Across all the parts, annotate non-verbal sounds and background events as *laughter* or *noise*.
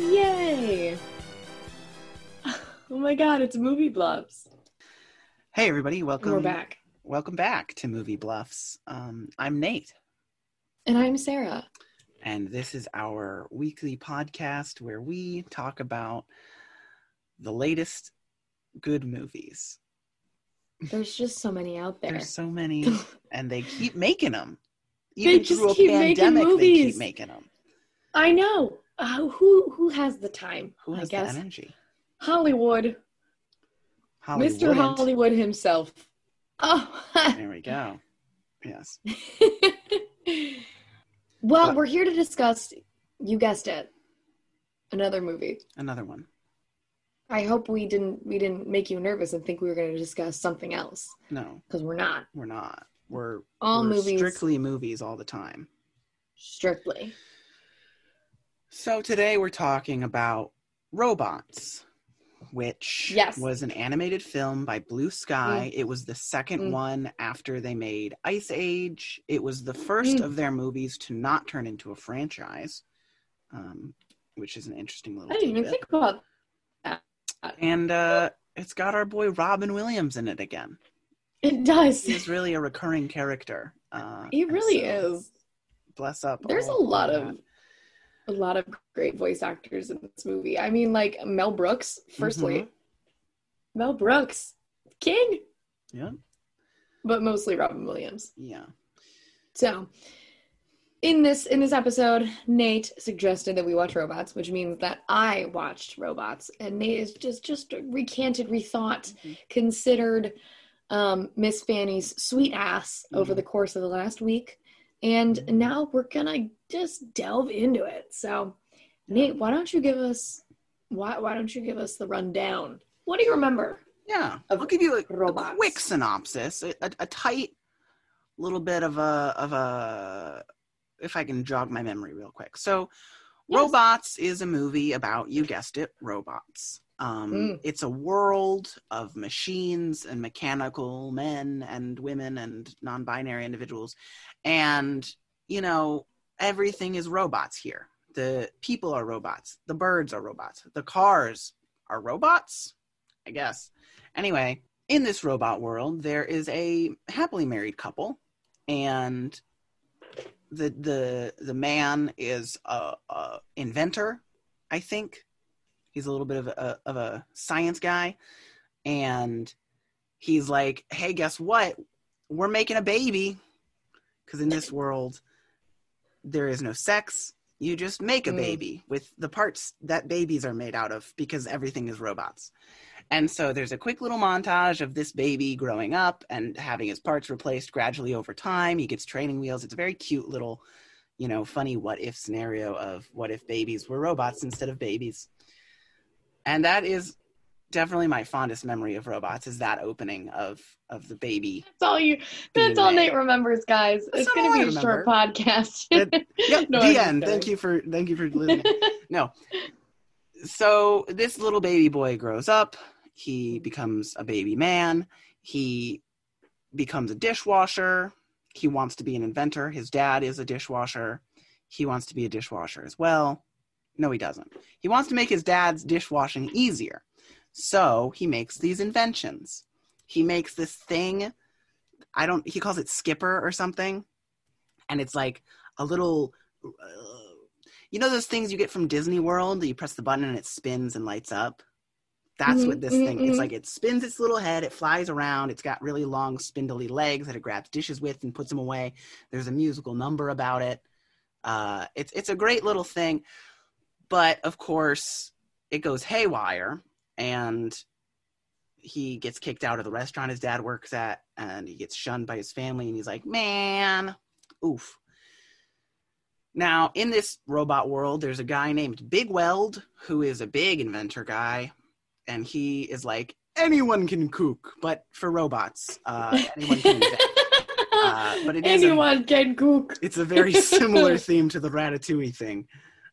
Yay! Oh my god, it's movie bluffs. Hey everybody, welcome. We're back. Welcome back to Movie Bluffs. Um, I'm Nate, And I'm Sarah. and this is our weekly podcast where we talk about the latest good movies. There's just so many out there. There's so many, *laughs* and they keep making them. They Even just through a keep making pandemic, they keep making them. I know. Uh, who who has the time? Who has I guess the energy? Hollywood, Hollywood. Mr. Hollywood himself. Oh. *laughs* There we go. Yes. *laughs* well, But- we're here to discuss. You guessed it. Another movie. Another one. I hope we didn't we didn't make you nervous and think we were going to discuss something else No, because we're not. we're not. We're All we're movies strictly movies all the time. strictly. So today we're talking about Robots, which Yes. was an animated film by Blue Sky. It was the second Mm. one after they made Ice Age. It was the first Mm. of their movies to not turn into a franchise, um, which is an interesting little I didn't even tidbit. think about. That. And uh, it's got our boy Robin Williams in it again. It does. He's really a recurring character. Uh, He really so is. Bless up. There's a lot that. A lot of great voice actors in this movie. I mean, like Mel Brooks. Firstly, Mel Brooks, king, Yeah. but mostly Robin Williams. Yeah. So, in this in this episode, Nate suggested that we watch Robots, which means that I watched Robots, and Nate is just just recanted, rethought, Mhm. considered um, Miss Fanny's sweet ass over Mhm. the course of the last week, and Mhm. now we're gonna just delve into it. So, Nate, why don't you give us why why don't you give us the rundown? What do you remember? Yeah, I'll give you a, a quick synopsis, a, a, a tight little bit of a of a if I can jog my memory real quick. So, Yes. Robots is a movie about you guessed it, robots. Um, Mm. It's a world of machines and mechanical men and women and non-binary individuals, and you know everything is robots here. The people are robots. The birds are robots. The cars are robots. I guess. Anyway, in this robot world, there is a happily married couple, and the the the man is a, a inventor. I think he's a little bit of a of a science guy, and he's like, "Hey, guess what? We're making a baby." Because in this world, there is no sex. You just make a Mm. baby with the parts that babies are made out of because everything is robots. And so there's a quick little montage of this baby growing up and having his parts replaced gradually over time. He gets training wheels. It's a very cute little, you know, funny what if scenario of what if babies were robots instead of babies. And that is definitely my fondest memory of robots is that opening of of the baby. That's all you. That's all. Nate remembers, guys. That's it's gonna I be a short podcast. It- Yep, *laughs* No, the end. Thank you for thank you for *laughs* listening. no. So this little baby boy grows up. He becomes a baby man. He becomes a dishwasher. He wants to be an inventor. His dad is a dishwasher. He wants to be a dishwasher as well. No, he doesn't. He wants to make his dad's dishwashing easier. So he makes these inventions. He makes this thing. I don't, he calls it Skipper or something. And it's like a little uh, you know those things you get from Disney World that you press the button and it spins and lights up? That's Mhm, what this mhm, thing it's mhm. like it spins its little head, it flies around, it's got really long spindly legs that it grabs dishes with and puts them away. There's a musical number about it. Uh, it's it's a great little thing. But of course, it goes haywire and he gets kicked out of the restaurant his dad works at and he gets shunned by his family and he's like, "Man, oof." Now, in this robot world, there's a guy named Bigweld who is a big inventor guy, and he is like anyone can cook, but for robots, uh, anyone can. *laughs* Uh, but it is a- can cook. It's a very similar *laughs* theme to the Ratatouille thing.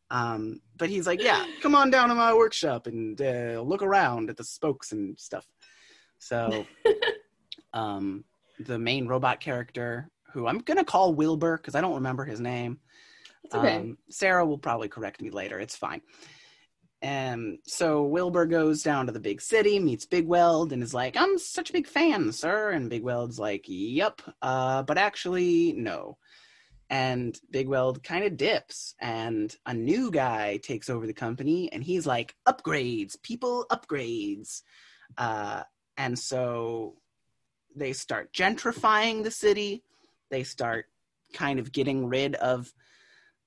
Um, but he's like, yeah, come on down to my workshop and uh, look around at the spokes and stuff. So, *laughs* um, the main robot character, who I'm gonna call Wilbur because I don't remember his name, It's okay. Um, Sarah will probably correct me later. It's fine. And so Wilbur goes down to the big city, meets Bigweld, and is like, I'm such a big fan, sir. And Bigweld's like, Yep, uh, but actually, no. And Bigweld kind of dips, and a new guy takes over the company, and he's like, Upgrades, people, upgrades. Uh, and so they start gentrifying the city. They start kind of getting rid of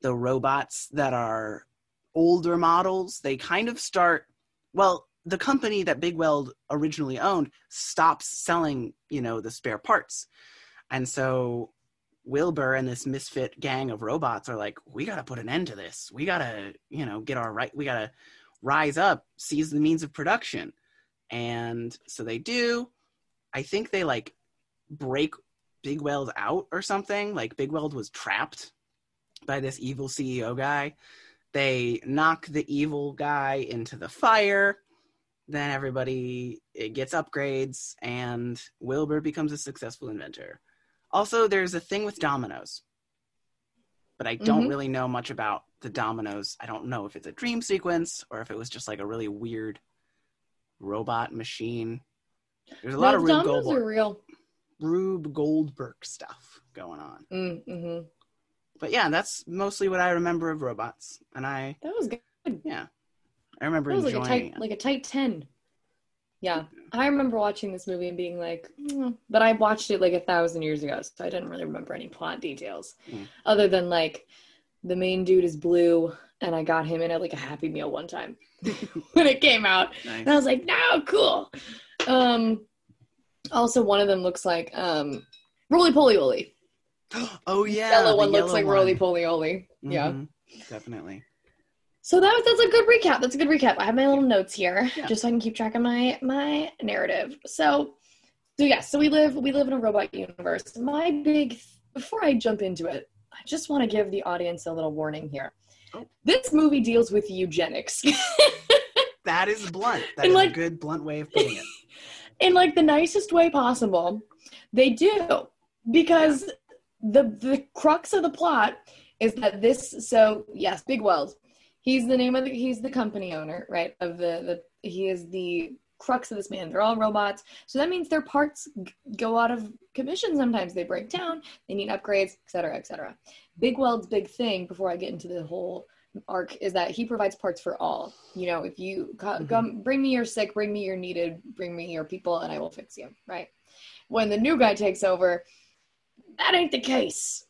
the robots that are older models. They kind of start, well, the company that Bigweld originally owned stops selling, you know, the spare parts. And so Wilbur and this misfit gang of robots are like, we got to put an end to this. We got to, you know, get our right, we got to rise up, seize the means of production. And so they do. I think they like break Bigweld out or something. Like Bigweld was trapped by this evil CEO guy. They knock the evil guy into the fire. Then everybody gets upgrades, and Wilbur becomes a successful inventor. Also, there's a thing with dominoes, but I don't Mhm. really know much about the dominoes. I don't know if it's a dream sequence or if it was just like a really weird robot machine. There's a lot of Rube Goldberg, are real. Rube Goldberg stuff going on. Mm, hmm But yeah, that's mostly what I remember of robots, and I That was good. yeah, I remember That was like a enjoying tight, it. like a tight ten. Yeah, I remember watching this movie and being like, "Mm," but I watched it like a thousand years ago, so I didn't really remember any plot details, Mm. other than like the main dude is blue, and I got him in at like a Happy Meal one time *laughs* when it came out, Nice. and I was like, no, cool. Um, also one of them looks like um, Rolie Polie Olie. *gasps* oh yeah, yellow the one looks yellow like. Rolie Polie Olie. Yeah. Mhm, definitely. So that was that's a good recap. That's a good recap. I have my little notes here Yeah. just so I can keep track of my my narrative. So so yeah, so we live we live in a robot universe. My big before I jump into it, I just want to give the audience a little warning here. Oh. This movie deals with eugenics *laughs* That is blunt. That And, is like- a good blunt way of putting it. *laughs* in like the nicest way possible. They do because the the crux of the plot is that this so yes, Bigweld. He's the name of the he's the company owner, right? Of the the he is the crux of this man. They're all robots. So that means their parts g- go out of commission sometimes. They break down, they need upgrades, etc cetera, et cetera. Bigweld's big thing before I get into the whole arc is that he provides parts for all. You know, if you Mhm. come, bring me your sick, bring me your needed, bring me your people, and I will fix you. Right. When the new guy takes over, that ain't the case.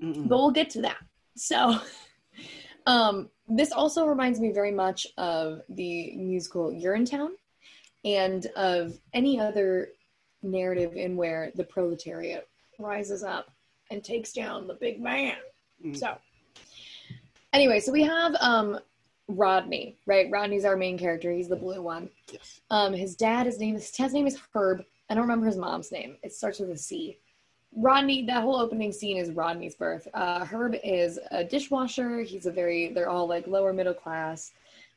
Mm-mm. But we'll get to that. So, *laughs* um, this also reminds me very much of the musical Urinetown and of any other narrative in where the proletariat rises up and takes down the big man. Mm. So, anyway, so we have um, Rodney, right? Rodney's our main character. He's the blue one. Yes. Um, his dad, his name, his dad's name is Herb. I don't remember his mom's name. It starts with a C. Rodney, that whole opening scene is Rodney's birth. Uh, Herb is a dishwasher. He's a very, they're all like lower middle class.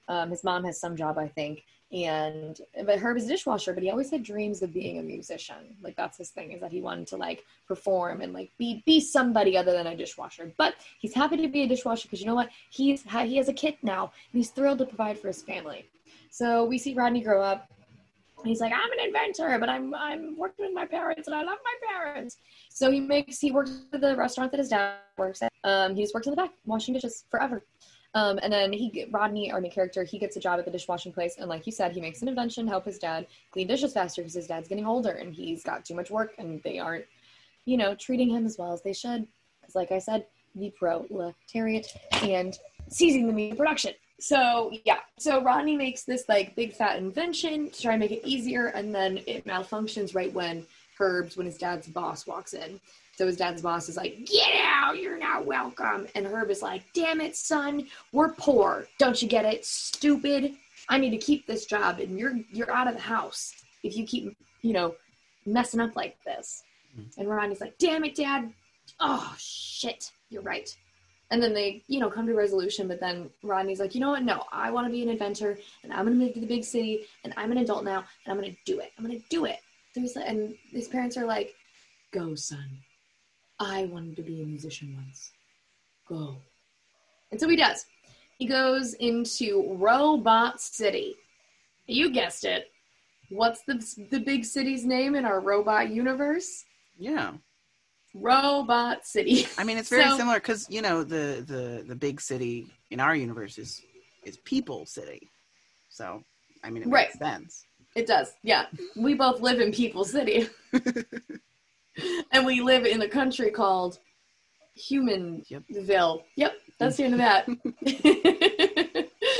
Um, his mom has some job, I think. And, but Herb is a dishwasher, but he always had dreams of being a musician. Like that's his thing is that he wanted to like perform and like be, be somebody other than a dishwasher. But he's happy to be a dishwasher because you know what? He's, he has a kid now and he's thrilled to provide for his family. So we see Rodney grow up. He's like, I'm an inventor, but I'm I'm working with my parents and I love my parents. So he makes he works at the restaurant that his dad works at. Um, he just works in the back washing dishes forever. Um, and then he Rodney, our main character, he gets a job at the dishwashing place, and like you said, he makes an invention to help his dad clean dishes faster because his dad's getting older and he's got too much work, and they aren't, you know, treating him as well as they should. Because, like I said, the proletariat and seizing the meat of production. So yeah, so Rodney makes this like big fat invention to try and make it easier, and then it malfunctions right when Herb's when his dad's boss walks in. So his dad's boss is like, "Get out! You're not welcome." And Herb is like, "Damn it, son! We're poor. Don't you get it? Stupid! I need to keep this job, and you're you're out of the house if you keep you know messing up like this." Mm-hmm. And Rodney's like, "Damn it, Dad! Oh shit! You're right." And then they, you know, come to resolution. But then Rodney's like, you know what? No, I want to be an inventor, and I'm gonna move to the big city, and I'm an adult now, and I'm gonna do it. I'm gonna do it. He's and his parents are like, go, son. I wanted to be a musician once. Go. And so he does. He goes into Robot City. You guessed it. What's the the big city's name in our robot universe? Yeah. Robot City. I mean, it's very So- similar because you know the the the big city in our universe is is People City, so I mean it Right. makes sense. It does. Yeah. We both live in People City. and we live in a country called Humanville. Yep. That's the end of that.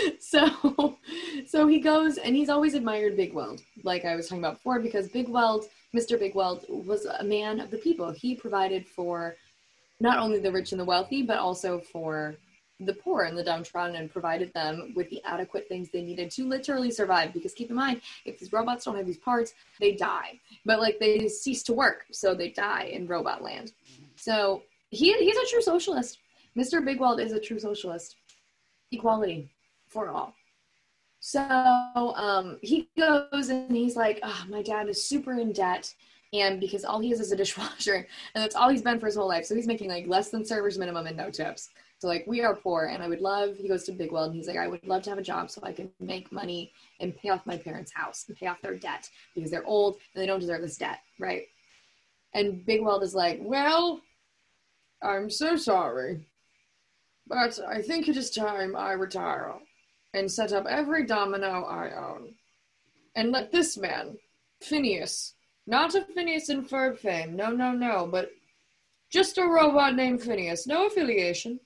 *laughs* so so he goes and he's always admired Bigweld, like I was talking about before, because Bigweld, Mr. Bigweld, was a man of the people. He provided for not only the rich and the wealthy, but also for the poor and the downtrodden and provided them with the adequate things they needed to literally survive. Because keep in mind, if these robots don't have these parts, they die. But like they cease to work, so they die in robot land. So he he's a true socialist. Mr. Bigweld is a true socialist. Equality for all. So um, he goes and he's like, oh, my dad is super in debt. And because all he is is a dishwasher, *laughs* and that's all he's been for his whole life. So he's making like less than servers minimum and no tips. So like we are poor, and I would love. He goes to Bigweld, and he's like, I would love to have a job so I can make money and pay off my parents' house and pay off their debt because they're old and they don't deserve this debt, right? And Bigweld is like, well, I'm so sorry, but I think it is time I retire and set up every domino I own, and let this man, Phineas, not a Phineas and Ferb fame, no, no, no, but just a robot named Phineas, no affiliation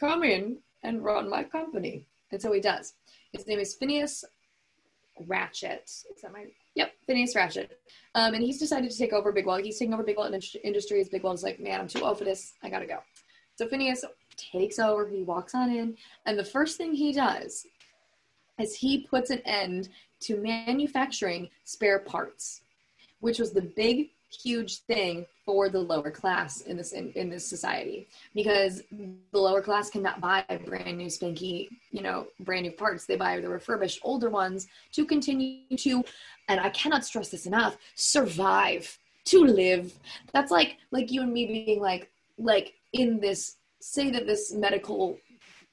come in and run my company. And so he does. His name is Phineas Ratchet. Is that my? Yep, Phineas Ratchet. Um, and he's decided to take over Bigweld. He's taking over Big Indust- Industries. Bigweld's like, man, I'm too old for this. I gotta go. So Phineas takes over. He walks on in, and the first thing he does is he puts an end to manufacturing spare parts, which was the big, huge thing for the lower class in this in, in this society. Because the lower class cannot buy brand new spanky you know brand new parts. They buy the refurbished older ones to continue to and i cannot stress this enough survive to live. That's like like you and me being like like in this say that this medical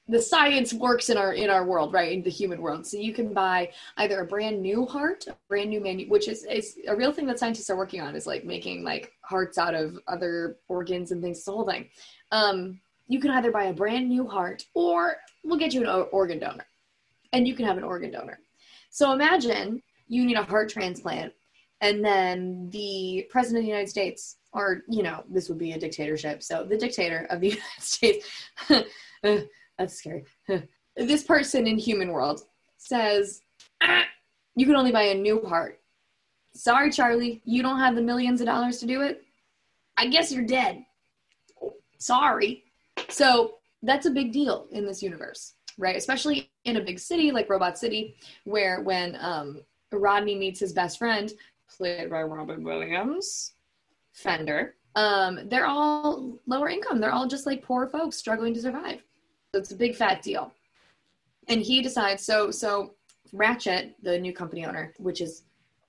the science works in our in our world right in the human world. So you can buy either a brand new heart a brand new menu which is, is a real thing that scientists are working on is like making like hearts out of other organs and things the whole thing. Um, you can either buy a brand new heart or we'll get you an o- organ donor. And you can have an organ donor. So imagine you need a heart transplant and then the president of the united states or you know this would be a dictatorship. So the dictator of the *laughs* united states *laughs* uh, that's scary. *laughs* this person in human world says, ah, you can only buy a new heart. Sorry, Charlie, you don't have the millions of dollars to do it. I guess you're dead. Sorry. So that's a big deal in this universe, right? Especially in a big city like Robot City, where when um, Rodney meets his best friend, played by Robin Williams, Fender, um, they're all lower income. They're all just like poor folks struggling to survive. So it's a big fat deal. And he decides so so Ratchet, the new company owner, which is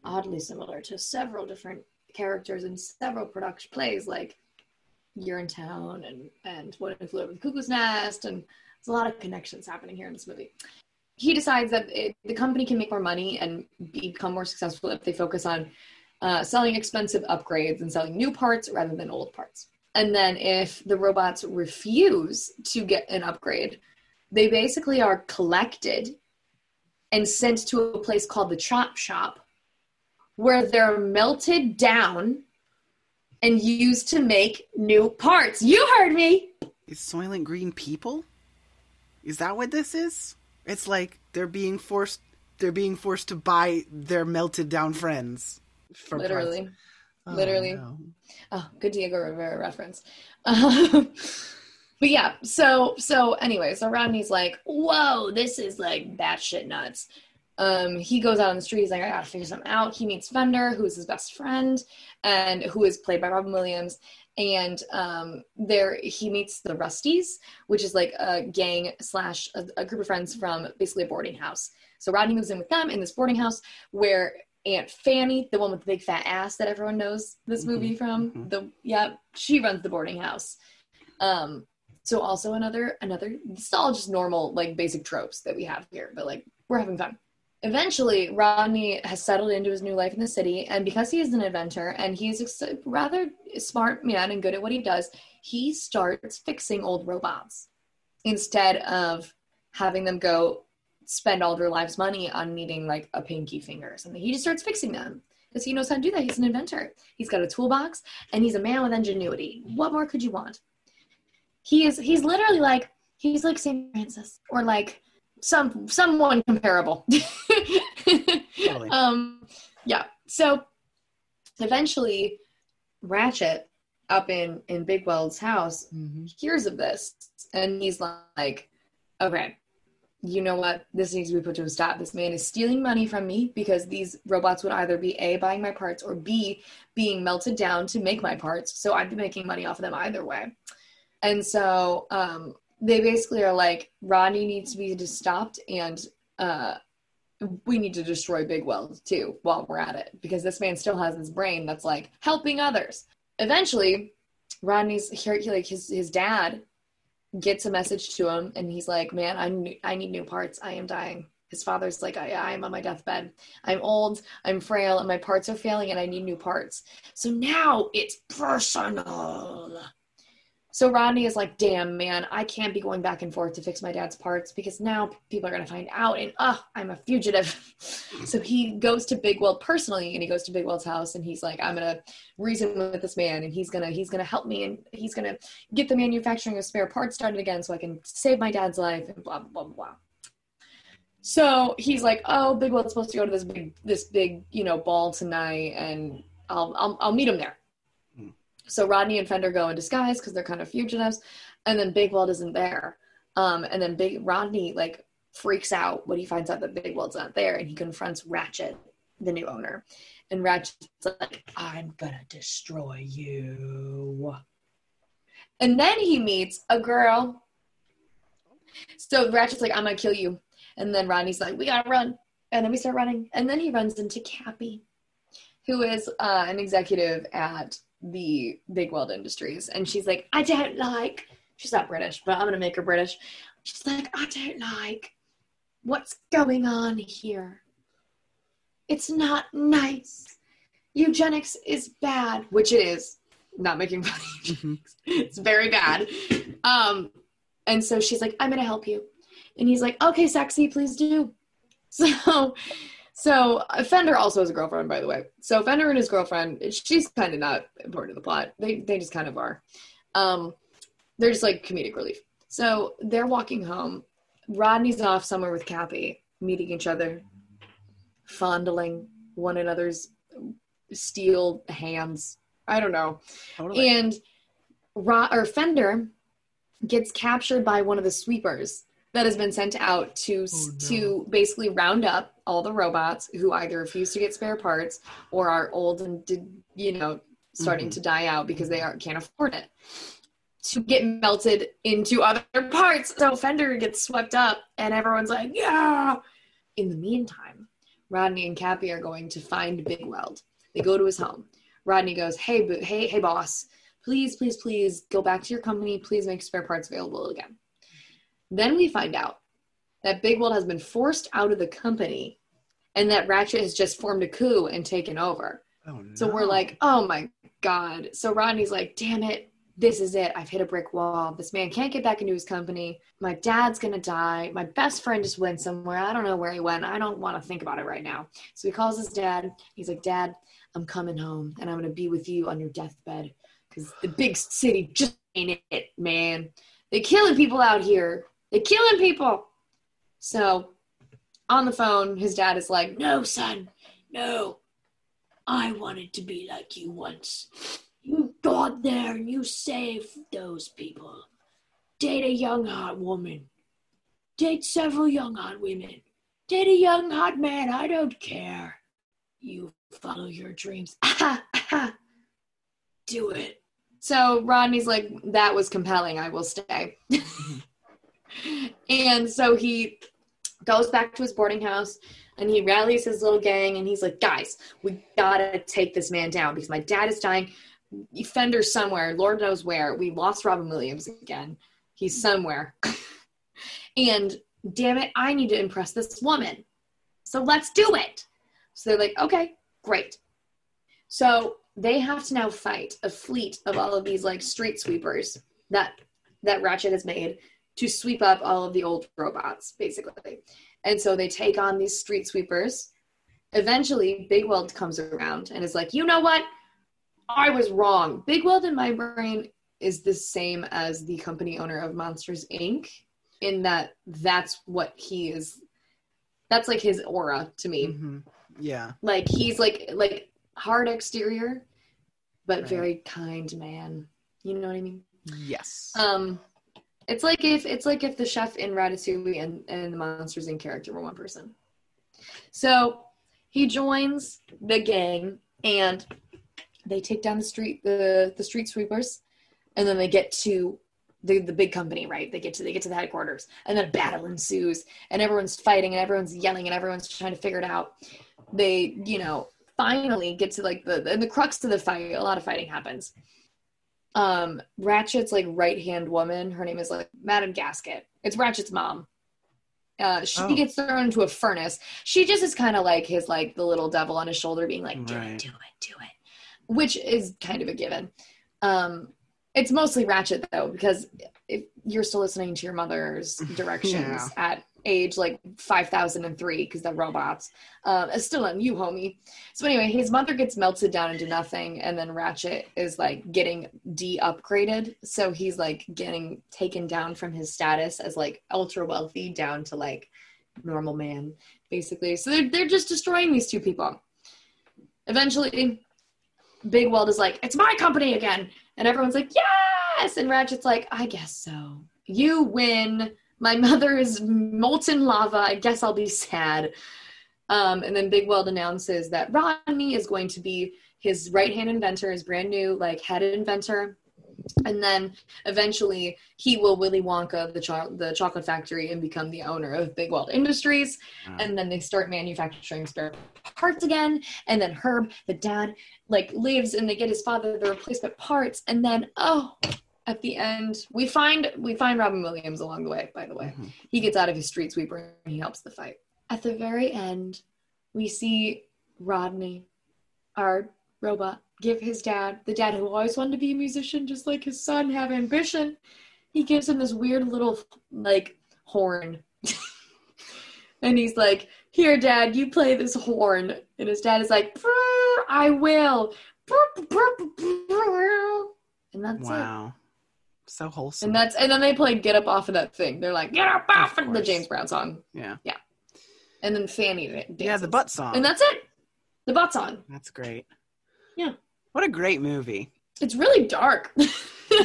oddly similar to several different characters in several production plays like Urinetown and and What If Over the Cuckoo's Nest and there's a lot of connections happening here in this movie. He decides that it, the company can make more money and become more successful if they focus on uh, selling expensive upgrades and selling new parts rather than old parts. And then if the robots refuse to get an upgrade, they basically are collected and sent to a place called the chop shop where they're melted down and used to make new parts. You heard me. Is Soylent Green people? Is that what this is? It's like they're being forced they're being forced to buy their melted down friends. for parts. Literally. Oh, literally. no. Oh, good Diego Rivera reference. Um, *laughs* but yeah, so so anyway, so Rodney's like, whoa, this is like batshit nuts. Um, he goes out on the street. He's like, I gotta figure something out. He meets Fender, who is his best friend, and who is played by Robin Williams. And um, there he meets the Rusties, which is like a gang slash a, a group of friends from basically a boarding house. So Rodney moves in with them in this boarding house where Aunt Fanny, the one with the big fat ass that everyone knows this Mhm, movie from, mhm. the yeah, she runs the boarding house. Um, So also another another it's all just normal like basic tropes that we have here, but like we're having fun. Eventually, Rodney has settled into his new life in the city, and because he is an inventor and he's a rather smart man and good at what he does, he starts fixing old robots instead of having them go spend all their lives money on needing like a pinky finger or something. He just starts fixing them because he knows how to do that. He's an inventor. He's got a toolbox and he's a man with ingenuity. What more could you want? He is he's literally like he's like St. Francis or like some someone comparable. *laughs* totally. Um yeah. So eventually Ratchet up in in Bigweld's house mm-hmm. hears of this and he's like okay you know what? This needs to be put to a stop. This man is stealing money from me because these robots would either be A, buying my parts, or B, being melted down to make my parts. So I'd be making money off of them either way. And so um, they basically are like, Rodney needs to be stopped, and uh, we need to destroy Bigweld too while we're at it because this man still has this brain that's like helping others. Eventually, Rodney's like his his dad gets a message to him and he's like man i, I need new parts. I am dying. His father's like I, I am on my deathbed. I'm old. I'm frail. And my parts are failing and i need new parts. So now it's personal so Rodney is like, damn, man, I can't be going back and forth to fix my dad's parts because now people are going to find out and, oh, I'm a fugitive. *laughs* so he goes to Bigweld personally and he goes to Bigweld's house and he's like, I'm going to reason with this man and he's going to, he's going to help me and he's going to get the manufacturing of spare parts started again so I can save my dad's life and blah, blah, blah, blah. So he's like, oh, Bigweld's supposed to go to this big, this big, you know, ball tonight and I'll, I'll, I'll meet him there. So Rodney and Fender go in disguise because they're kind of fugitives, and then Bigweld isn't there. Um, and then Big Rodney like freaks out when he finds out that Bigweld's not there, and he confronts Ratchet, the new owner. And Ratchet's like, "I'm gonna destroy you." And then he meets a girl. So Ratchet's like, "I'm gonna kill you," and then Rodney's like, "We gotta run." And then we start running, and then he runs into Cappy, who is uh, an executive at the Bigweld Industries, and she's like, I don't like. She's not British, but I'm gonna make her British. She's like, I don't like what's going on here. It's not nice. Eugenics is bad, which it is. Not making fun of mm-hmm. It's very bad. Um, and so she's like, I'm gonna help you. And he's like, okay, sexy, please do. *laughs* So so Fender also has a girlfriend, by the way. So Fender and his girlfriend, she's kind of not important to the plot. They they just kind of are. Um, they're just like comedic relief. So they're walking home. Rodney's off somewhere with Cappy, meeting each other, fondling one another's steel hands. I don't know. Totally. And Rod or Fender gets captured by one of the sweepers that has been sent out to oh, no. to basically round up all the robots who either refuse to get spare parts or are old and did you know starting mm-hmm. to die out because they are, can't afford it. To get melted into other parts so fender gets swept up and everyone's like yeah. In the meantime rodney and cappy are going to find Bigweld they go to his home. Rodney goes hey hey hey boss. Please please please go back to your company. Please make spare parts available again then we find out that Bigweld has been forced out of the company and that Ratchet has just formed a coup and taken over. Oh, no. So we're like, oh my God. So Rodney's like, damn it, this is it. I've hit a brick wall. This man can't get back into his company. My dad's going to die. My best friend just went somewhere. I don't know where he went. I don't want to think about it right now. So he calls his dad. He's like, Dad, I'm coming home and I'm going to be with you on your deathbed because the big city just ain't it, man. They're killing people out here. They're killing people. So on the phone, his dad is like, No, son, no. I wanted to be like you once. You got there and you saved those people. Date a young hot woman. Date several young hot women. Date a young hot man. I don't care. You follow your dreams. *laughs* Do it. So Rodney's like, that was compelling. I will stay. *laughs* and so he goes back to his boarding house and he rallies his little gang and he's like, guys, we gotta take this man down because my dad is dying. Fender somewhere, Lord knows where. We lost Robin Williams again. He's somewhere. *laughs* and damn it, I need to impress this woman. So let's do it. So they're like, okay, great. So they have to now fight a fleet of all of these like street sweepers that that Ratchet has made to sweep up all of the old robots, basically. And so they take on these street sweepers. Eventually, Bigweld comes around and is like, you know what? I was wrong. Bigweld in my brain is the same as the company owner of Monsters Inc. in that that's what he is. That's like his aura to me. Mhm. Yeah. Like he's like like hard exterior, but Right. very kind man. You know what I mean? Yes. Um, it's like if it's like if the chef in Ratatouille and, and the Monsters in character were one person. So he joins the gang and they take down the street the the street sweepers, and then they get to the the big company, right? They get to they get to the headquarters, and then a battle ensues, and everyone's fighting and everyone's yelling and everyone's trying to figure it out. They, you know, finally get to like the and the crux of the fight. A lot of fighting happens um ratchet's like right hand woman her name is like madam gasket it's ratchet's mom uh she Oh. gets thrown into a furnace she just is kind of like his like the little devil on his shoulder being like do Right. it do it do it which is kind of a given um it's mostly ratchet though because if you're still listening to your mother's *laughs* directions Yeah. at age like 5003 because they're robots. Um still on you homie. So anyway his mother gets melted down into nothing and then ratchet is like getting de-upgraded. So he's like getting taken down from his status as like ultra wealthy down to like normal man basically. So they're, they're just destroying these two people. Eventually Bigweld is like it's my company again. And everyone's like yes! And ratchet's like i guess so. You win my mother is molten lava. I guess i'll be sad. Um, and then Bigweld announces that rodney is going to be his right hand inventor his brand new like head inventor. And then eventually he will willy wonka the, cho- the chocolate factory and become the owner of Bigweld industries. Uh, and then they start manufacturing spare parts again. And then herb the dad like lives and they get his father the replacement parts. And then oh at the end we find we find robin williams along the way by the way. Mhm. he gets out of his street sweeper and he helps the fight. At the very end we see rodney our robot give his dad the dad who always wanted to be a musician just like his son have ambition. He gives him this weird little like horn. *laughs* And he's like here dad you play this horn. And his dad is like "Brr, i will. Brr, brr, brr, brr." and that's it. Wow. So wholesome. and that's and then they played "Get Up Off of That Thing." They're like "Get Up Off" Of of the. James Brown song, yeah. Yeah. And then Fanny dances. Yeah, the butt song. and that's it. The butt song. That's great. Yeah. What a great movie. It's really dark. *laughs*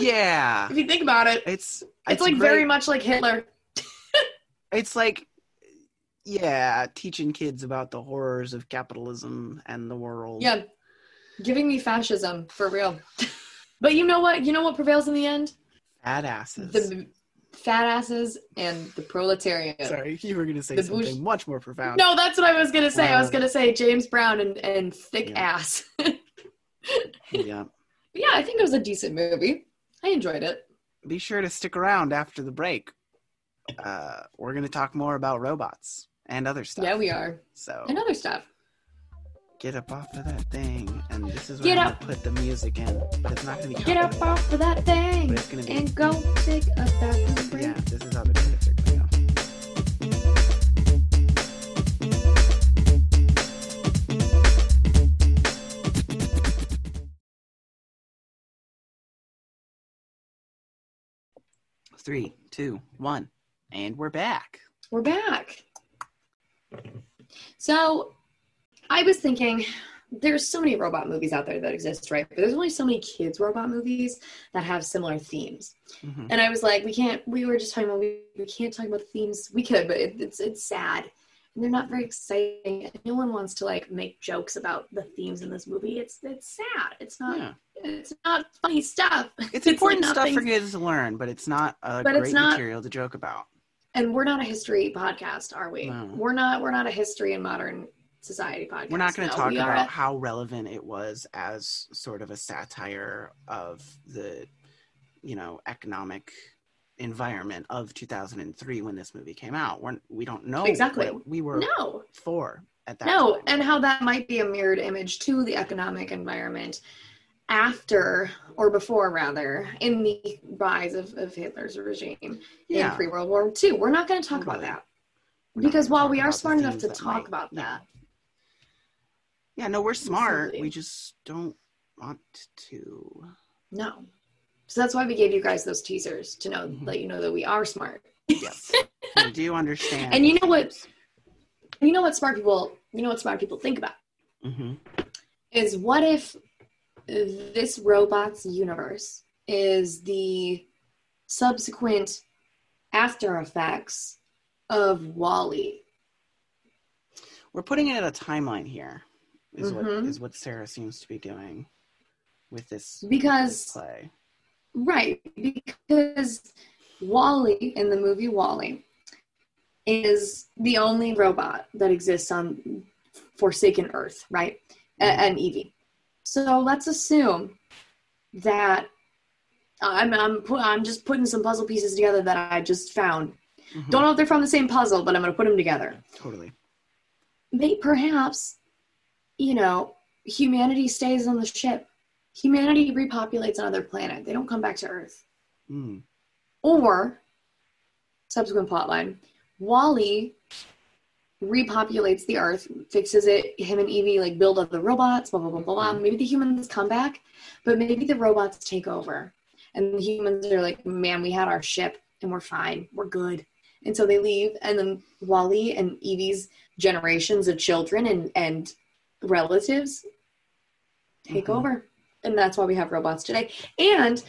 Yeah. if you think about it, It's it's, like great. very much like Hitler. *laughs* It's like yeah, teaching kids about the horrors of capitalism and the world. Yeah, giving me fascism for real. *laughs* but you know what? You know what prevails in the end? Fat asses. The fat asses and the proletariat. Sorry, you were gonna say The something bush- much more profound. No, that's what I was gonna say. I was gonna say James Brown and, and thick Yeah. ass. *laughs* Yeah. yeah, I think it was a decent movie. I enjoyed it. Be sure to stick around after the break. Uh, we're gonna talk more about robots and other stuff. Yeah, we are. So And other stuff. Get up off of that thing, and this is where Get I'm up. gonna put the music in, but it's not gonna be. Get up off of that thing But it's gonna be. and go take a bathroom break. Yeah, this is how the credits are gonna go. Three, two, one, and we're back. We're back. So, I was thinking there's so many robot movies out there that exist, right? But there's only so many kids robot movies that have similar themes. Mhm. And I was like, we can't. We were just talking about we, we can't talk about themes. We could, but it, it's it's sad. And they're not very exciting. No one wants to like make jokes about the themes in this movie. It's it's sad. It's not. Yeah. It's not funny stuff. It's important stuff nothing- for kids to learn, but it's not a But it's great not- material to joke about. And we're not a history podcast, are we? No. We're not. We're not a history and modern society podcast. We're not going to No, talk about how relevant it was as sort of a satire of the, you know, economic environment of 2003 when this movie came out. We're, we don't know Exactly. what we were No, for at that no, time. and how that might be a mirrored image to the economic environment after or before rather in the rise of, of Hitler's regime in yeah. pre World War II. We're not going to talk about that We're because while we are smart enough to talk might- about that, Yeah, no, we're smart. Absolutely. We just don't want to. no. So that's why we gave you guys those teasers to know, Mhm. let you know that we are smart. Yes. *laughs* we do understand. And you know what? You know what smart people, you know what smart people think about hmm is what if this robot's universe is the subsequent after effects of WALL-E? We're putting it in a timeline here. Is what Mhm. is what Sarah seems to be doing with this this Because play. right, because WALL-E in the movie WALL-E is the only robot that exists on Forsaken Earth, right? Mhm. And Evie. So let's assume that I'm I'm pu- I'm just putting some puzzle pieces together that I just found. Mhm. Don't know if they're from the same puzzle, but I'm going to put them together. Totally. Maybe perhaps, you know, humanity stays on the ship. Humanity repopulates another planet. They don't come back to Earth. Mm. Or, subsequent plotline, WALL-E repopulates the Earth, fixes it. Him and Evie like build up the robots. Blah blah blah blah. blah. Maybe the humans come back, but maybe the robots take over, and the humans are like, "Man, we had our ship, and we're fine. We're good." And so they leave, and then WALL-E and Evie's generations of children and and relatives take Mhm. over, and that's why we have robots today. And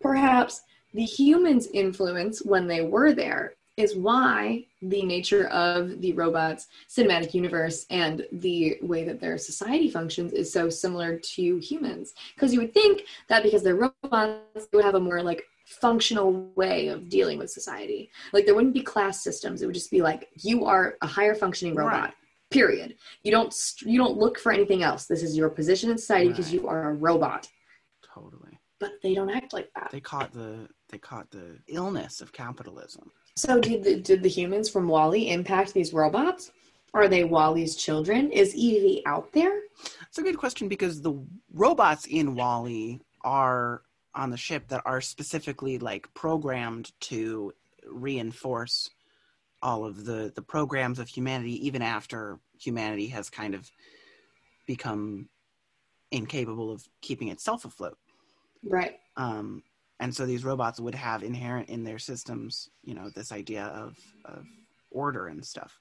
perhaps the humans' influence when they were there is why the nature of the robots' cinematic universe and the way that their society functions is so similar to humans. Because you would think that because they're robots, they would have a more like functional way of dealing with society. Like there wouldn't be class systems. It would just be like you are a higher functioning robot. Right. Period. You don't you don't look for anything else. This is your position in society because Right. you are a robot. Totally. But they don't act like that. They caught the they caught the illness of capitalism. So did the, did the humans from WALL-E impact these robots? Are they WALL-E's children? Is Evie out there? It's a good question because the robots in WALL-E are on the ship that are specifically like programmed to reinforce all of the the programs of humanity even after humanity has kind of become incapable of keeping itself afloat. Right. um, and so these robots would have inherent in their systems you know this idea of, of order and stuff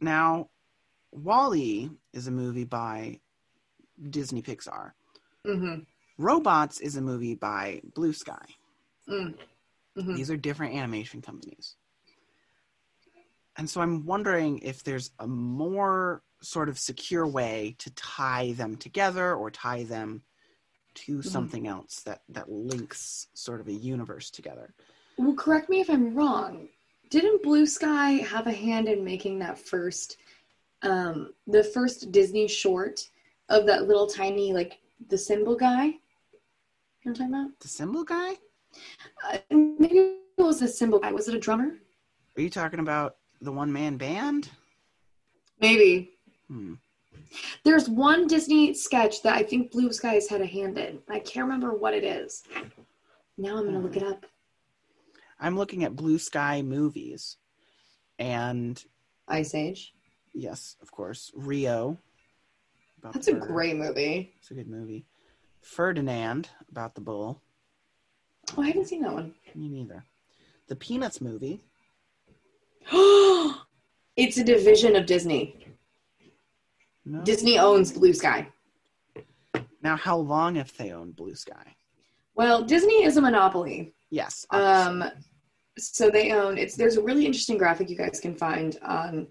now WALL-E is a movie by disney pixar Mm-hmm. robots is a movie by blue sky Mm. hmm these are different animation companies and so i'm wondering if there's a more sort of secure way to tie them together or tie them to Mhm. something else that that links sort of a universe together Well, correct me if I'm wrong. Didn't Blue Sky have a hand in making that first, um, the first Disney short of that little tiny like the cymbal guy? You know what I'm talking about? the cymbal guy Uh, maybe it was a cymbal guy. Was it a drummer? are you talking about the one man band Maybe. hmm. There's one Disney sketch that I think Blue Skies had a hand in. I can't remember what it is. Now I'm gonna look it up. i'm looking at blue sky movies and Ice Age. yes of course rio That's a bird. great movie. it's a good movie ferdinand about the bull Oh, I haven't seen that one. me neither the peanuts movie *gasps* it's a division of Disney. no Disney owns Blue Sky. now how long have they owned blue sky Well, Disney is a monopoly. yes Um, so they own it's there's a really interesting graphic you guys can find on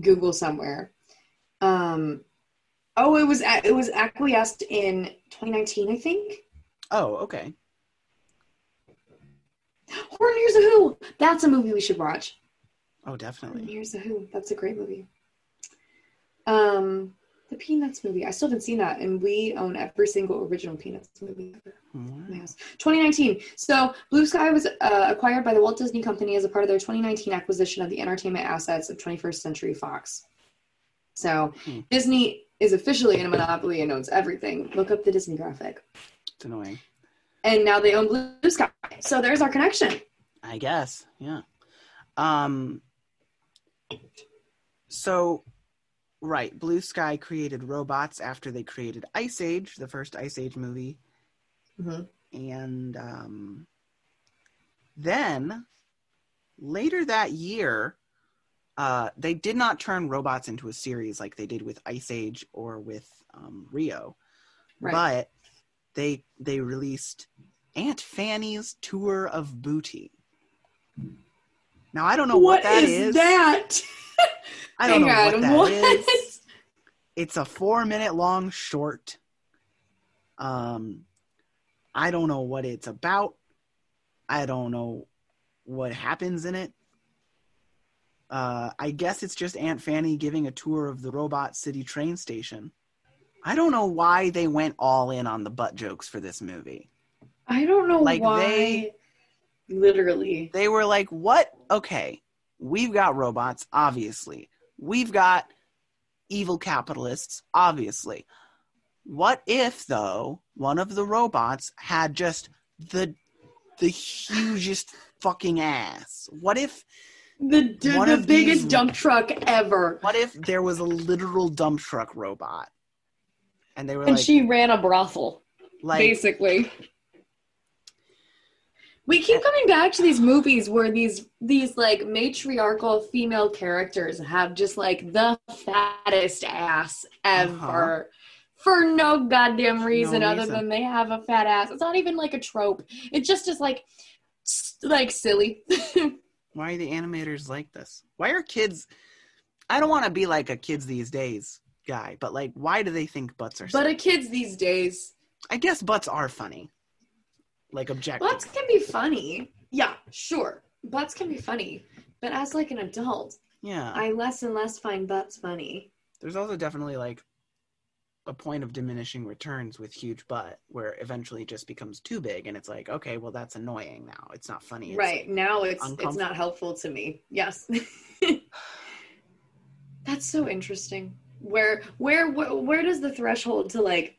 Google somewhere. Um, oh, it was it was acquiesced in 2019, I think. oh okay Horton Hears a Who. That's a movie we should watch. Oh definitely Hears a Who. That's a great movie. Um, The Peanuts movie. I still haven't seen that, and we own every single original Peanuts movie ever. Hmm. Yes. 2019. So Blue Sky was uh, acquired by the Walt Disney Company as a part of their 2019 acquisition of the entertainment assets of 21st Century Fox. So Hmm. Disney is officially in a monopoly and owns everything. Look up the Disney graphic. It's annoying. And now they own Blue Sky. So there's our connection. I guess, yeah. Um. So, right, Blue Sky created robots after they created Ice Age, the first Ice Age movie, Mhm. and um, then later that year, uh, they did not turn robots into a series like they did with Ice Age or with um, Rio, Right. but they they released Aunt Fanny's Tour of Booty. Now I don't know what, that is. that? *laughs* I don't know Hang what on, that is. It's a four minute long short. Um, I don't know what it's about. I don't know what happens in it. Uh, I guess it's just Aunt Fanny giving a tour of the Robot City train station. I don't know why they went all in on the butt jokes for this movie. I don't know Like, why. they- Literally. They were like, what? Okay, we've got robots, obviously. We've got evil capitalists, obviously. What if, though, one of the robots had just the the hugest fucking ass? What if The, the, the biggest these- dump truck ever. what if there was a literal dump truck robot? And they were And like, she ran a brothel, like basically. We keep coming back to these movies where these these like matriarchal female characters have just like the fattest ass ever. Uh-huh. For no goddamn reason other reason. than they have a fat ass. It's not even like a trope. It just is like like silly. *laughs* why are the animators like this? Why are kids? I don't want to be like a kids these days guy, but like, why do they think butts are? but funny? a kids these days I guess butts are funny, like objective. Butts can be funny. Yeah, sure. Butts can be funny. But as like an adult, Yeah, I less and less find butts funny. there's also definitely like a point of diminishing returns with huge butt, where eventually it just becomes too big, and it's like, okay, well that's annoying now. It's not funny. It's right. Now it's it's not helpful to me. Yes. *laughs* That's so interesting. Where where where, where does the threshold to like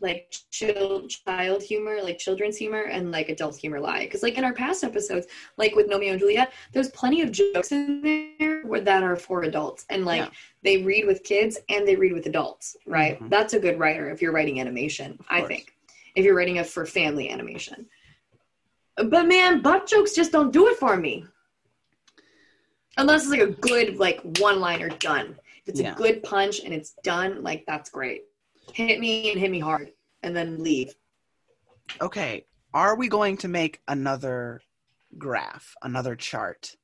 like child child humor, like children's humor and like adult humor lie? Because like in our past episodes, like with Romeo and Juliet, there's plenty of jokes in there where that are for adults and like Yeah. they read with kids and they read with adults, right? Mhm. That's a good writer if you're writing animation, I think. If you're writing it for family animation. But man, butt jokes just don't do it for me. Unless it's like a good like one liner done. If it's Yeah. a good punch and it's done, like that's great. Hit me and hit me hard and then leave. okay. Are we going to make another graph, another chart,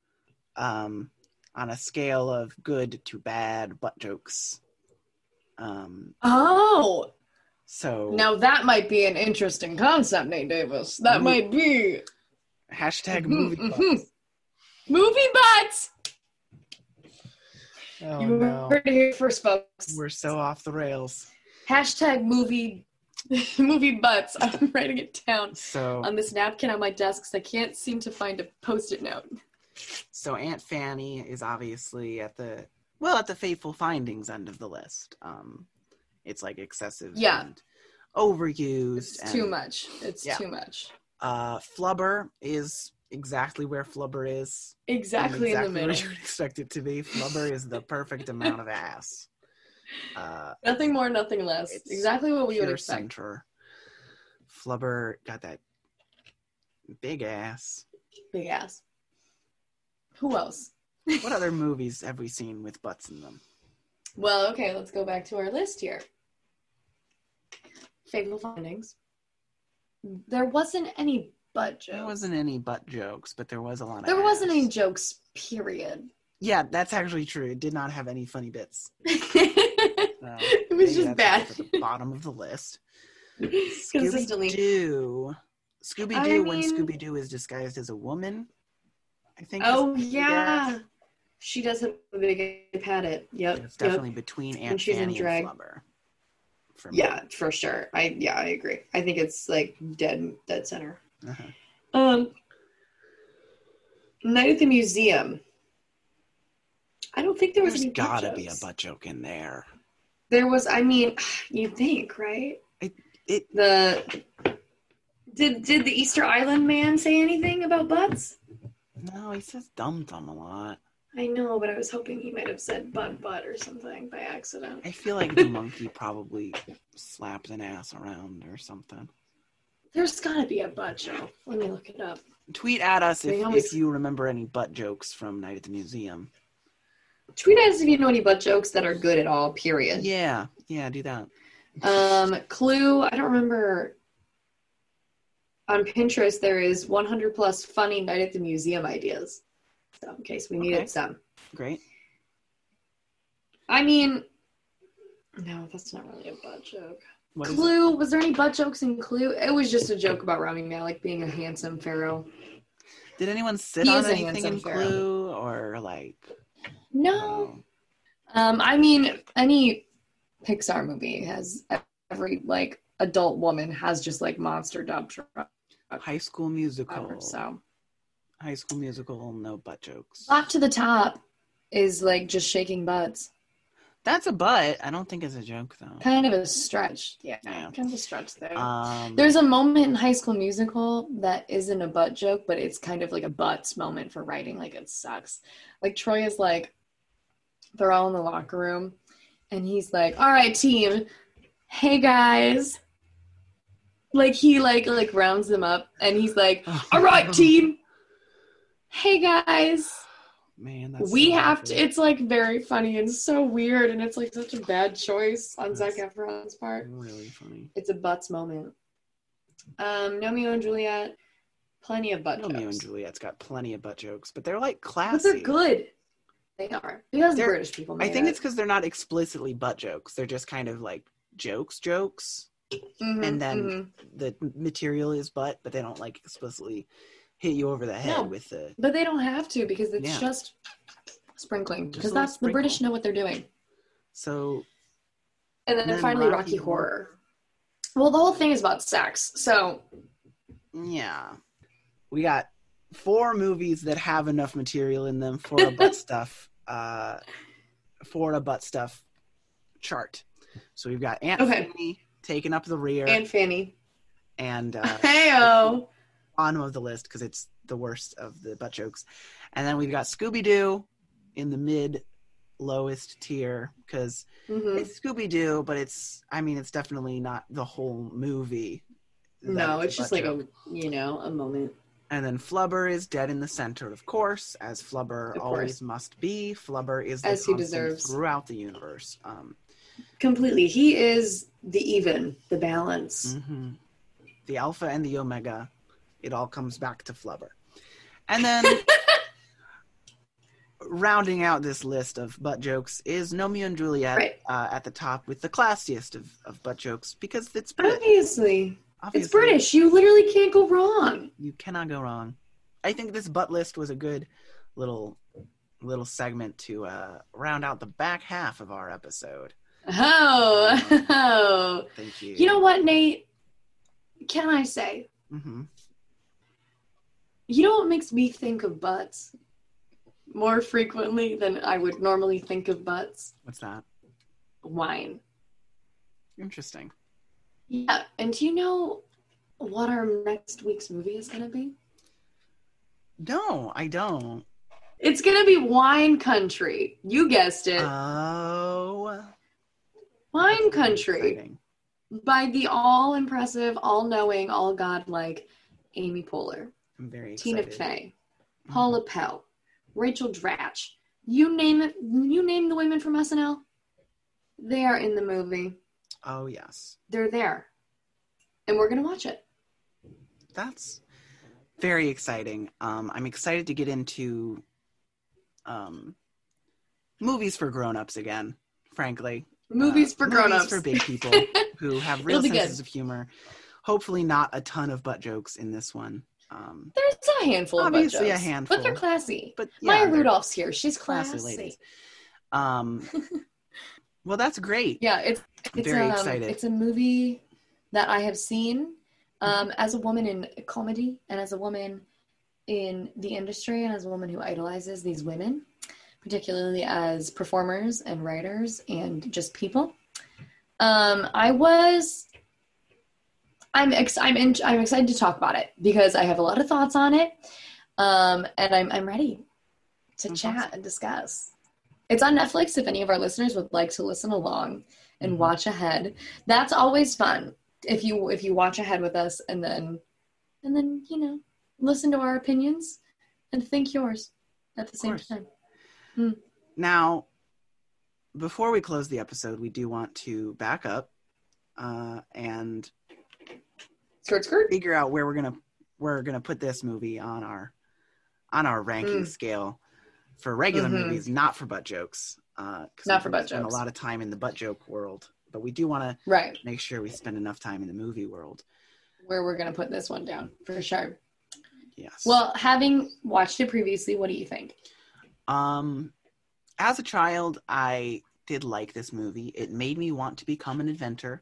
um, on a scale of good to bad butt jokes? Um, Oh, so now that might be an interesting concept, Nate Davis. That Ooh. might be hashtag Mhm, movie mhm. butts. movie butts. Oh you no, heard it here first, folks. we're so off the rails. Hashtag movie *laughs* movie butts. *laughs* I'm writing it down So on this napkin on my desk because I can't seem to find a post-it note. so Aunt Fanny is obviously at the well at the faithful findings end of the list. Um, it's like excessive, Yeah. and overused. It's and, too much. It's Yeah. too much. Uh, Flubber is exactly where Flubber is. and Exactly, in the where middle. you would expect it to be. Flubber is the perfect amount of ass. Uh, Nothing more, nothing less. Exactly what we would expect. center. Flubber got that big ass. Big ass. Who else? What other *laughs* movies have we seen with butts in them? Well, okay, let's go back to our list here. Fatal findings. There wasn't any butt jokes. There wasn't any butt jokes, but there was a lot of. There wasn't ass. any jokes, period. Yeah, that's actually true. It did not have any funny bits. *laughs* *laughs* it was just bad. at the bottom of the list. *laughs* Consistently. Scooby Doo. Scooby Doo when mean- Scooby Doo is disguised as a woman. I think. Oh yeah. ass. She doesn't have a big hip at it. Yep. It's yep. definitely between Aunt she's in Fanny and drag. Flubber. For. Yeah, for sure. I yeah, I agree. I think it's like dead dead center. Uh-huh. Um Night at the Museum. I don't think there was There's gotta be a butt joke in there. There was I mean, *sighs* you think, right? It- it- the did did the Easter Island man say anything about butts? No, he says dum dum a lot. I know, but I was hoping he might have said butt butt or something by accident. I feel like the monkey probably slapped an ass around or something. There's gotta be a butt joke. Let me look it up. Tweet at us if, always- if you remember any butt jokes from Night at the Museum. Tweet at us if you know any butt jokes that are good at all, period. Yeah, yeah, do that. Um, Clue, I don't remember. On Pinterest, there is 100 plus funny night at the museum ideas. So, in case we needed Okay. some. Great. I mean, no, that's not really a butt joke. What is? Clue, was there any butt jokes in Clue? It was just a joke about Rami Malek being a handsome pharaoh. Did anyone sit He on a anything handsome in pharaoh. Clue or like? No. um, I mean, any Pixar movie has every like adult woman has just like monster dump truck. High School Musical. So High School Musical, no butt jokes. Bop to the Top is like just shaking butts. That's a butt. I don't think it's a joke though. Kind of a stretch. Yeah, Yeah. kind of a stretch there. Um, There's a moment in High School Musical that isn't a butt joke, but it's kind of like a butts moment for writing. Like it sucks. Like Troy is like, they're all in the locker room, and he's like, "All right, team, hey guys." Like he like like rounds them up, and he's like, *sighs* "All right, team, hey guys." Man, that's we so have to it's like very funny and so weird and it's like such a bad choice on Zac That's- Efron's part. really funny. It's a butts moment. Um Romeo and Juliet, plenty of butt Romeo and. Juliet's got plenty of butt jokes, but they're like But classy. they're good. They are. Because They're- British people I think it. it's because they're not explicitly butt jokes. They're just kind of like jokes, jokes. Mhm, and then mhm. The material is butt, but they don't like explicitly hit you over the head No. with the. But they don't have to because it's Yeah. just sprinkling. Because a little that's the British know what they're doing. So And then, And then finally Rocky Rocky Horror. Well, the whole thing is about sex. So yeah, we got four movies that have enough material in them for a butt *laughs* stuff. Uh, for a butt stuff chart. So we've got Aunt Okay. Fanny taking up the rear, and Fanny. and uh, *laughs* Heyo. bottom of the list because it's the worst of the butt jokes. And then we've got Scooby Doo in the mid lowest tier because Mhm. it's Scooby Doo, but it's I mean it's definitely not the whole movie. No, it's just like joke. a you know a moment. And then Flubber is dead in the center, of course, as Flubber Of always must be. Flubber is the As he deserves. throughout the universe. Um, Completely, he is the even, the balance. mhm. The alpha and the omega, it all comes back to Flubber. And then *laughs* rounding out this list of butt jokes is Romeo and Juliet Right. uh, at the top with the classiest of, of butt jokes because it's. Obviously, Obviously, it's British. You literally can't go wrong. You cannot go wrong. I think this butt list was a good little little segment to uh, round out the back half of our episode. Oh, oh. *laughs* Thank you. you know what, Nate? Can I say? hmm You know what makes me think of butts more frequently than I would normally think of butts? What's that? Wine. Interesting. Yeah, and do you know what our next week's movie is going to be? No, I don't. It's going to be Wine Country. You guessed it. Oh, Wine Country exciting. by the all impressive, all knowing, all godlike Amy Poehler, I'm very Tina excited. Fey, Mhm. Paula Pell, Rachel Dratch. You name it. You name the women from SNL. They are in the movie. Oh yes, They're there, and we're gonna watch it. that's very exciting. Um, I'm excited to get into um, movies for grown-ups again. Frankly, Movies Uh, for movies grown-ups. for big people *laughs* who have real senses good. of humor. Hopefully, not a ton of butt jokes in this one. Um, There's a handful of butt Obviously a jokes, handful. but they're classy. but Maya yeah, they're Rudolph's here. She's classy classy. ladies. Um, *laughs* well, that's great. Yeah, it's it's Very um, excited. It's a movie that I have seen um, as a woman in comedy and as a woman in the industry and as a woman who idolizes these women, particularly as performers and writers and just people. Um, I was. I'm ex- I'm in- I'm excited to talk about it because I have a lot of thoughts on it, um, and I'm I'm ready to chat and discuss. It's on Netflix. If any of our listeners would like to listen along and Mhm. watch ahead, that's always fun. If you if you watch ahead with us and then and then you know listen to our opinions and think yours at the same time. Now, before we close the episode, we do want to back up uh, and Skirt skirt. figure out where we're gonna we're gonna put this movie on our on our ranking Mm. scale for regular Mhm. movies, not for butt jokes. Uh, Not for butt spend jokes. A lot of time in the butt joke world, but we do want to Right. make sure we spend enough time in the movie world. Where we're gonna put this one down for sure. Yes. Well, having watched it previously, what do you think? Um, as a child, I did like this movie. It made me want to become an inventor.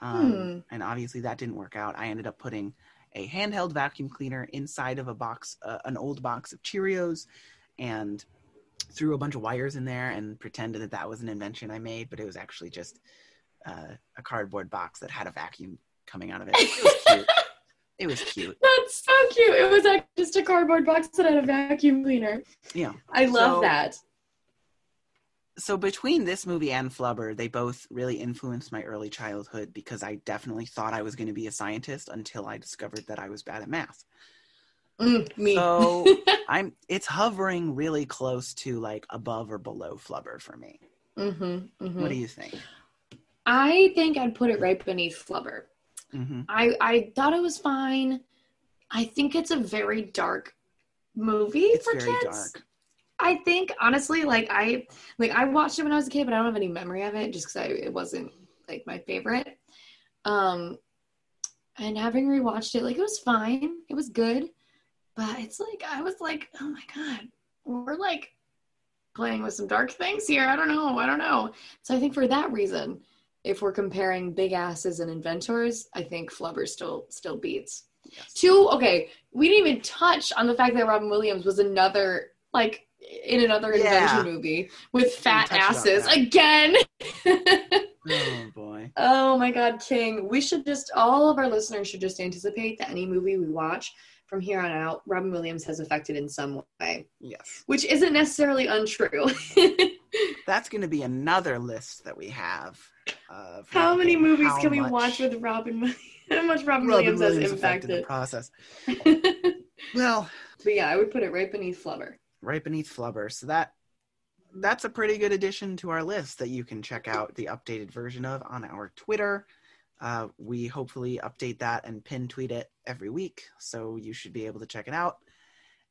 Um, Hmm. And obviously that didn't work out. I ended up putting a handheld vacuum cleaner inside of a box, uh, an old box of Cheerios, and threw a bunch of wires in there and pretended that that was an invention I made, but it was actually just uh, a cardboard box that had a vacuum coming out of it. It was cute. it was cute. *laughs* That's so cute. It was like just a cardboard box that had a vacuum cleaner. Yeah. I love So- that. so between this movie and Flubber, they both really influenced my early childhood because I definitely thought I was going to be a scientist until I discovered that I was bad at math. Mm, me. So *laughs* I'm it's hovering really close to like above or below Flubber for me. mm-hmm, mm-hmm. What do you think? I think I'd put it right beneath Flubber. hmm I I thought it was fine. I think it's a very dark movie It's for very kids. dark. I think honestly, like I like I watched it when I was a kid, but I don't have any memory of it just because I it wasn't like my favorite. Um, and having rewatched it, like it was fine, it was good, but it's like I was like, oh my god, we're like playing with some dark things here. I don't know, I don't know. So I think for that reason, if we're comparing big asses and inventors, I think Flubber still still beats. Yes. Two, okay, we didn't even touch on the fact that Robin Williams was another like in another Yeah. invention movie with fat asses again. *laughs* Oh boy. oh my god, King. We should just all of our listeners should just anticipate that any movie we watch from here on out, Robin Williams has affected in some way, Yes. which isn't necessarily untrue. *laughs* That's going to be another list that we have. Of how many movies how can we watch with Robin Williams? *laughs* How much Robin, Robin Williams, Williams has affected the process? *laughs* Well. But yeah, I would put it right beneath Flubber. right beneath Flubber. So that that's a pretty good addition to our list that you can check out the updated version of on our Twitter. Uh, we hopefully update that and pin tweet it every week, so you should be able to check it out.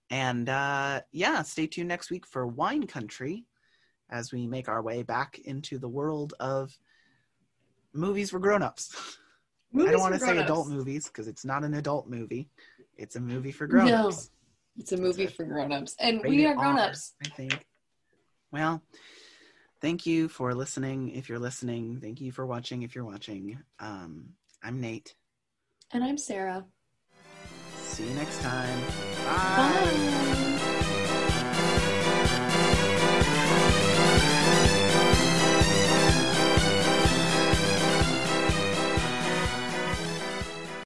And uh, yeah, stay tuned next week for Wine Country as we make our way back into the world of movies for grown-ups. *laughs* I don't want to say adult movies because it's not an adult movie; it's a movie for grown-ups. No, It's a movie It's a for grown-ups. And we are grown-ups. I think. Well, thank you for listening. If you're listening, thank you for watching. If you're watching, um, I'm Nate. And I'm Sarah. See you next time. Bye.